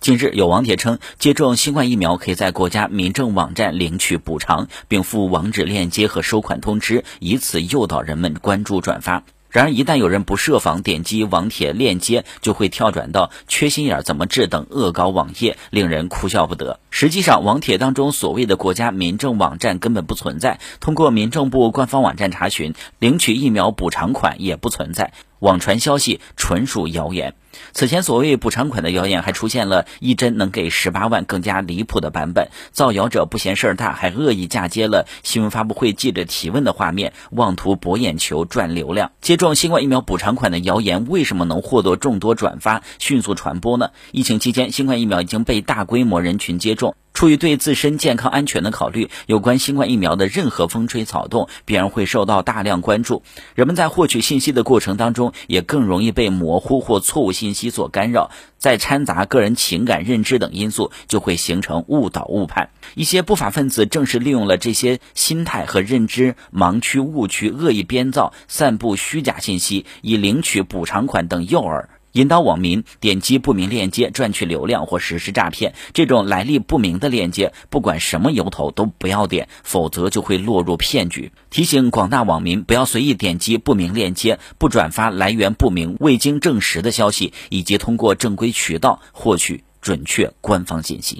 近日有网帖称，接种新冠疫苗可以在国家民政网站领取补偿，并附网址链接和收款通知，以此诱导人们关注转发。然而，一旦有人不设防点击网帖链接，就会跳转到“缺心眼怎么治”等恶搞网页，令人哭笑不得。实际上，网帖当中所谓的国家民政网站根本不存在，通过民政部官方网站查询，领取疫苗补偿款也不存在。网传消息纯属谣言。此前所谓补偿款的谣言还出现了一针能给十八万更加离谱的版本。造谣者不嫌事儿大，还恶意嫁接了新闻发布会记者提问的画面，妄图博眼球赚流量。接种新冠疫苗补偿款的谣言为什么能获得众多转发、迅速传播呢？疫情期间，新冠疫苗已经被大规模人群接种。出于对自身健康安全的考虑，有关新冠疫苗的任何风吹草动必然会受到大量关注。人们在获取信息的过程当中，也更容易被模糊或错误信息所干扰，再掺杂个人情感、认知等因素，就会形成误导误判。一些不法分子正是利用了这些心态和认知盲区、误区，恶意编造、散布虚假信息，以领取补偿款等诱饵。引导网民点击不明链接赚取流量或实施诈骗，这种来历不明的链接，不管什么由头都不要点，否则就会落入骗局。提醒广大网民不要随意点击不明链接，不转发来源不明、未经证实的消息，以及通过正规渠道获取准确官方信息。